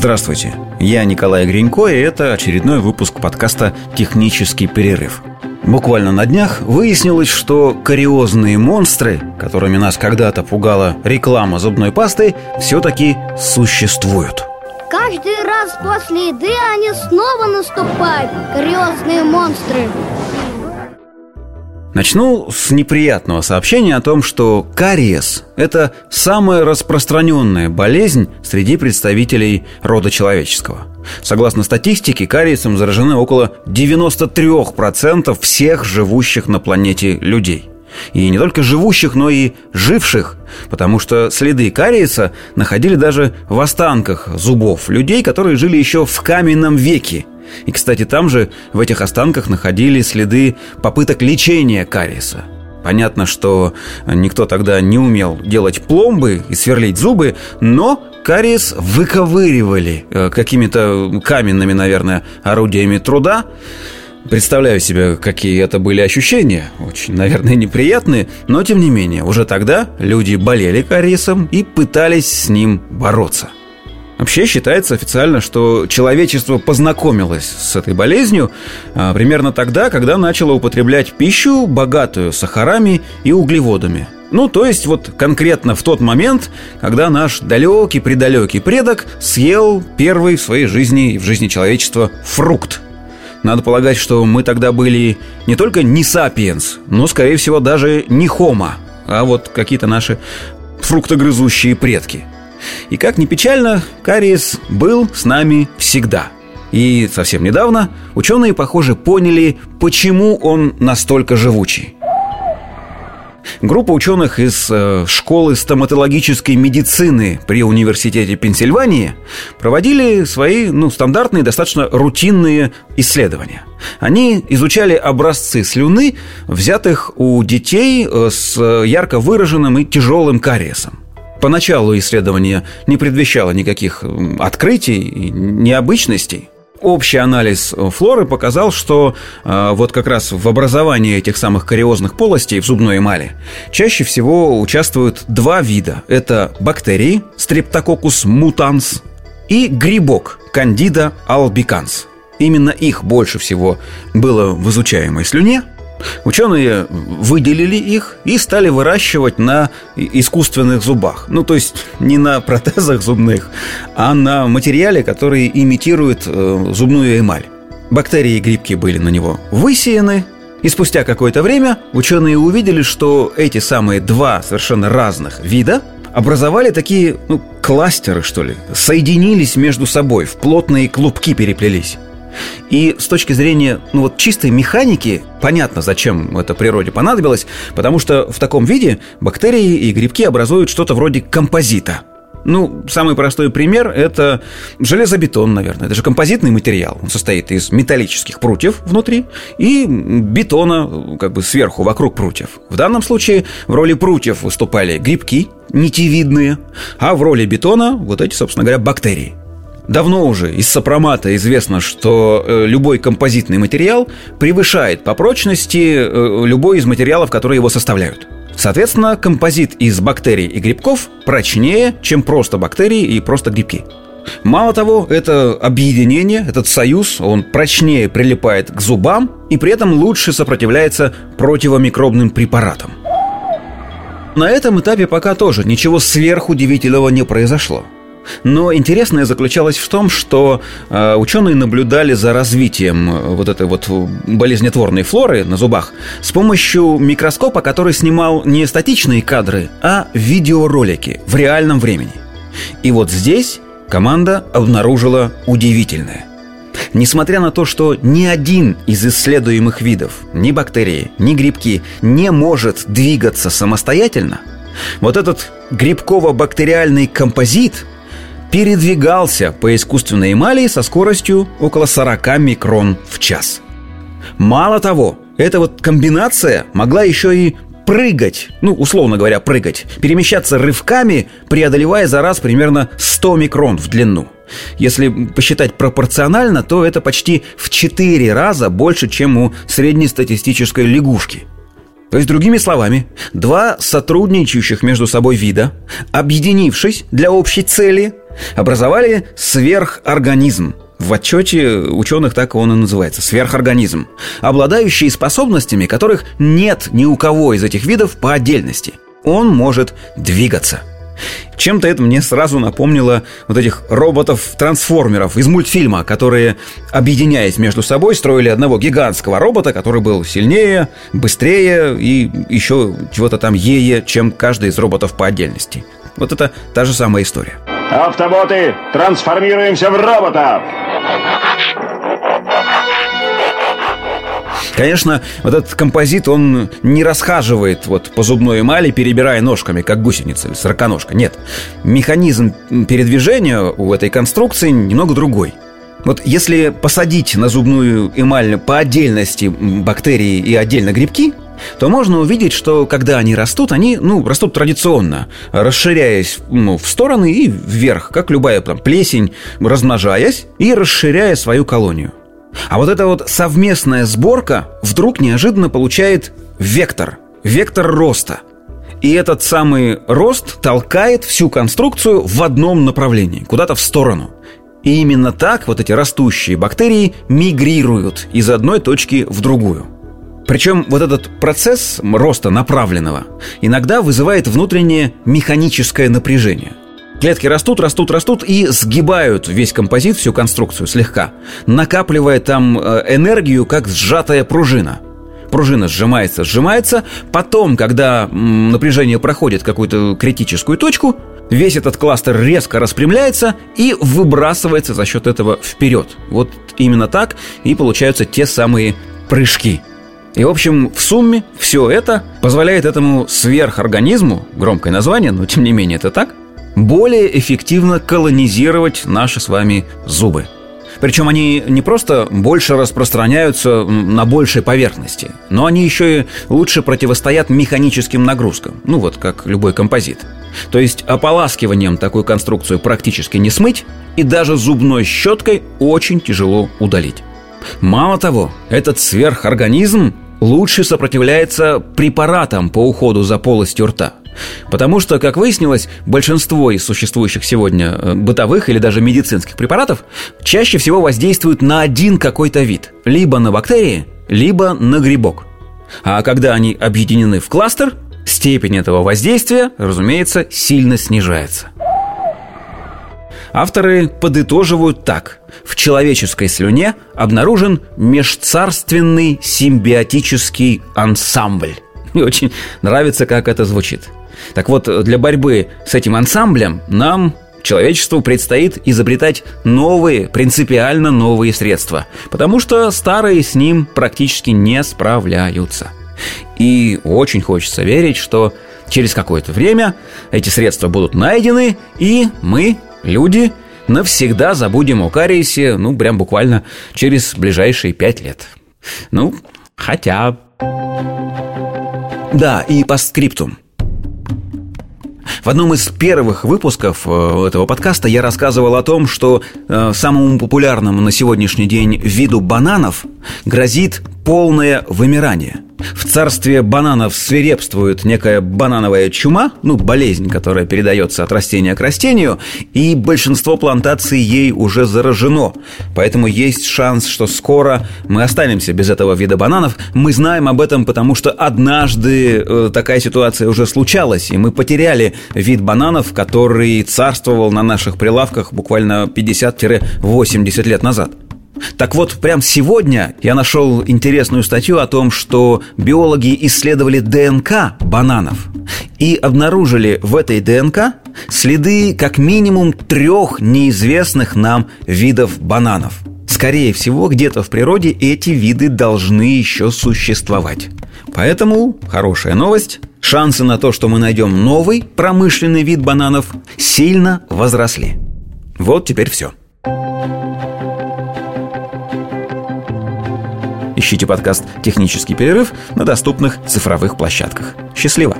Здравствуйте, я Николай Гринько, и это очередной выпуск подкаста «Технический перерыв». Буквально на днях выяснилось, что кариозные монстры, которыми нас когда-то пугала реклама зубной пасты, все-таки существуют. Каждый раз после еды они снова наступают, кариозные монстры. Начну с неприятного сообщения о том, что кариес – это самая распространенная болезнь среди представителей рода человеческого. Согласно статистике, кариесом заражены около 93% всех живущих на планете людей. И не только живущих, но и живших, потому что следы кариеса находили даже в останках зубов людей, которые жили еще в каменном веке – и, кстати, там же, в этих останках, находили следы попыток лечения кариеса. Понятно, что никто тогда не умел делать пломбы и сверлить зубы, но кариес выковыривали э, какими-то каменными, наверное, орудиями труда. Представляю себе, какие это были ощущения, очень, наверное, неприятные, но тем не менее, уже тогда люди болели кариесом и пытались с ним бороться. Вообще считается официально, что человечество познакомилось с этой болезнью а, примерно тогда, когда начало употреблять пищу, богатую сахарами и углеводами. Ну, то есть вот конкретно в тот момент, когда наш далекий-предалекий предок съел первый в своей жизни и в жизни человечества фрукт. Надо полагать, что мы тогда были не только не сапиенс, но, скорее всего, даже не хома, а вот какие-то наши фруктогрызущие предки – и как ни печально, кариес был с нами всегда. И совсем недавно ученые, похоже, поняли, почему он настолько живучий. Группа ученых из э, школы стоматологической медицины при университете Пенсильвании проводили свои ну, стандартные, достаточно рутинные исследования. Они изучали образцы слюны, взятых у детей э, с ярко выраженным и тяжелым кариесом. Поначалу исследование не предвещало никаких открытий и необычностей. Общий анализ флоры показал, что э, вот как раз в образовании этих самых кариозных полостей в зубной эмали чаще всего участвуют два вида. Это бактерии Streptococcus mutans и грибок Candida albicans. Именно их больше всего было в изучаемой слюне – Ученые выделили их и стали выращивать на искусственных зубах. Ну, то есть не на протезах зубных, а на материале, который имитирует э, зубную эмаль. Бактерии и грибки были на него высеяны, и спустя какое-то время ученые увидели, что эти самые два совершенно разных вида образовали такие, ну, кластеры, что ли, соединились между собой, в плотные клубки переплелись. И с точки зрения ну, вот чистой механики понятно, зачем это природе понадобилось, потому что в таком виде бактерии и грибки образуют что-то вроде композита. Ну, самый простой пример – это железобетон, наверное. Это же композитный материал. Он состоит из металлических прутьев внутри и бетона как бы сверху, вокруг прутьев. В данном случае в роли прутьев выступали грибки, нитевидные, а в роли бетона вот эти, собственно говоря, бактерии. Давно уже из сопромата известно, что э, любой композитный материал превышает по прочности э, любой из материалов, которые его составляют. Соответственно, композит из бактерий и грибков прочнее, чем просто бактерии и просто грибки. Мало того, это объединение, этот союз, он прочнее прилипает к зубам и при этом лучше сопротивляется противомикробным препаратам. На этом этапе пока тоже ничего сверхудивительного не произошло. Но интересное заключалось в том, что э, ученые наблюдали за развитием э, вот этой вот болезнетворной флоры на зубах с помощью микроскопа, который снимал не статичные кадры, а видеоролики в реальном времени. И вот здесь команда обнаружила удивительное. Несмотря на то, что ни один из исследуемых видов, ни бактерии, ни грибки, не может двигаться самостоятельно, вот этот грибково-бактериальный композит – передвигался по искусственной эмали со скоростью около 40 микрон в час. Мало того, эта вот комбинация могла еще и прыгать, ну, условно говоря, прыгать, перемещаться рывками, преодолевая за раз примерно 100 микрон в длину. Если посчитать пропорционально, то это почти в 4 раза больше, чем у среднестатистической лягушки. То есть, другими словами, два сотрудничающих между собой вида, объединившись для общей цели – образовали сверхорганизм. В отчете ученых так он и называется – сверхорганизм, обладающий способностями, которых нет ни у кого из этих видов по отдельности. Он может двигаться – чем-то это мне сразу напомнило вот этих роботов-трансформеров из мультфильма, которые, объединяясь между собой, строили одного гигантского робота, который был сильнее, быстрее и еще чего-то там ее, чем каждый из роботов по отдельности. Вот это та же самая история. Автоботы, трансформируемся в роботов! Конечно, вот этот композит, он не расхаживает вот по зубной эмали, перебирая ножками, как гусеница или сороконожка. Нет. Механизм передвижения у этой конструкции немного другой. Вот если посадить на зубную эмаль по отдельности бактерии и отдельно грибки, то можно увидеть, что когда они растут, они, ну, растут традиционно, расширяясь ну, в стороны и вверх, как любая там, плесень, размножаясь и расширяя свою колонию. А вот эта вот совместная сборка вдруг неожиданно получает вектор, вектор роста. И этот самый рост толкает всю конструкцию в одном направлении, куда-то в сторону. И именно так вот эти растущие бактерии мигрируют из одной точки в другую. Причем вот этот процесс роста направленного иногда вызывает внутреннее механическое напряжение – Клетки растут, растут, растут и сгибают весь композит, всю конструкцию слегка, накапливая там э, энергию, как сжатая пружина. Пружина сжимается, сжимается. Потом, когда напряжение проходит какую-то критическую точку, весь этот кластер резко распрямляется и выбрасывается за счет этого вперед. Вот именно так и получаются те самые прыжки. И, в общем, в сумме все это позволяет этому сверхорганизму, громкое название, но тем не менее это так, более эффективно колонизировать наши с вами зубы. Причем они не просто больше распространяются на большей поверхности, но они еще и лучше противостоят механическим нагрузкам, ну вот как любой композит. То есть ополаскиванием такую конструкцию практически не смыть, и даже зубной щеткой очень тяжело удалить. Мало того, этот сверхорганизм лучше сопротивляется препаратам по уходу за полостью рта – Потому что, как выяснилось, большинство из существующих сегодня э, бытовых или даже медицинских препаратов чаще всего воздействуют на один какой-то вид. Либо на бактерии, либо на грибок. А когда они объединены в кластер, степень этого воздействия, разумеется, сильно снижается. Авторы подытоживают так. В человеческой слюне обнаружен межцарственный симбиотический ансамбль. Мне очень нравится, как это звучит. Так вот, для борьбы с этим ансамблем нам человечеству предстоит изобретать новые, принципиально новые средства, потому что старые с ним практически не справляются. И очень хочется верить, что через какое-то время эти средства будут найдены, и мы, люди, навсегда забудем о кариесе, ну, прям буквально через ближайшие пять лет. Ну, хотя... Да, и по скриптум. В одном из первых выпусков э, этого подкаста я рассказывал о том, что э, самому популярному на сегодняшний день виду бананов грозит полное вымирание – в царстве бананов свирепствует некая банановая чума, ну, болезнь, которая передается от растения к растению, и большинство плантаций ей уже заражено. Поэтому есть шанс, что скоро мы останемся без этого вида бананов. Мы знаем об этом, потому что однажды э, такая ситуация уже случалась, и мы потеряли вид бананов, который царствовал на наших прилавках буквально 50-80 лет назад. Так вот, прямо сегодня я нашел интересную статью о том, что биологи исследовали ДНК бананов и обнаружили в этой ДНК следы как минимум трех неизвестных нам видов бананов. Скорее всего, где-то в природе эти виды должны еще существовать. Поэтому хорошая новость. Шансы на то, что мы найдем новый промышленный вид бананов, сильно возросли. Вот теперь все. Ищите подкаст «Технический перерыв» на доступных цифровых площадках. Счастливо!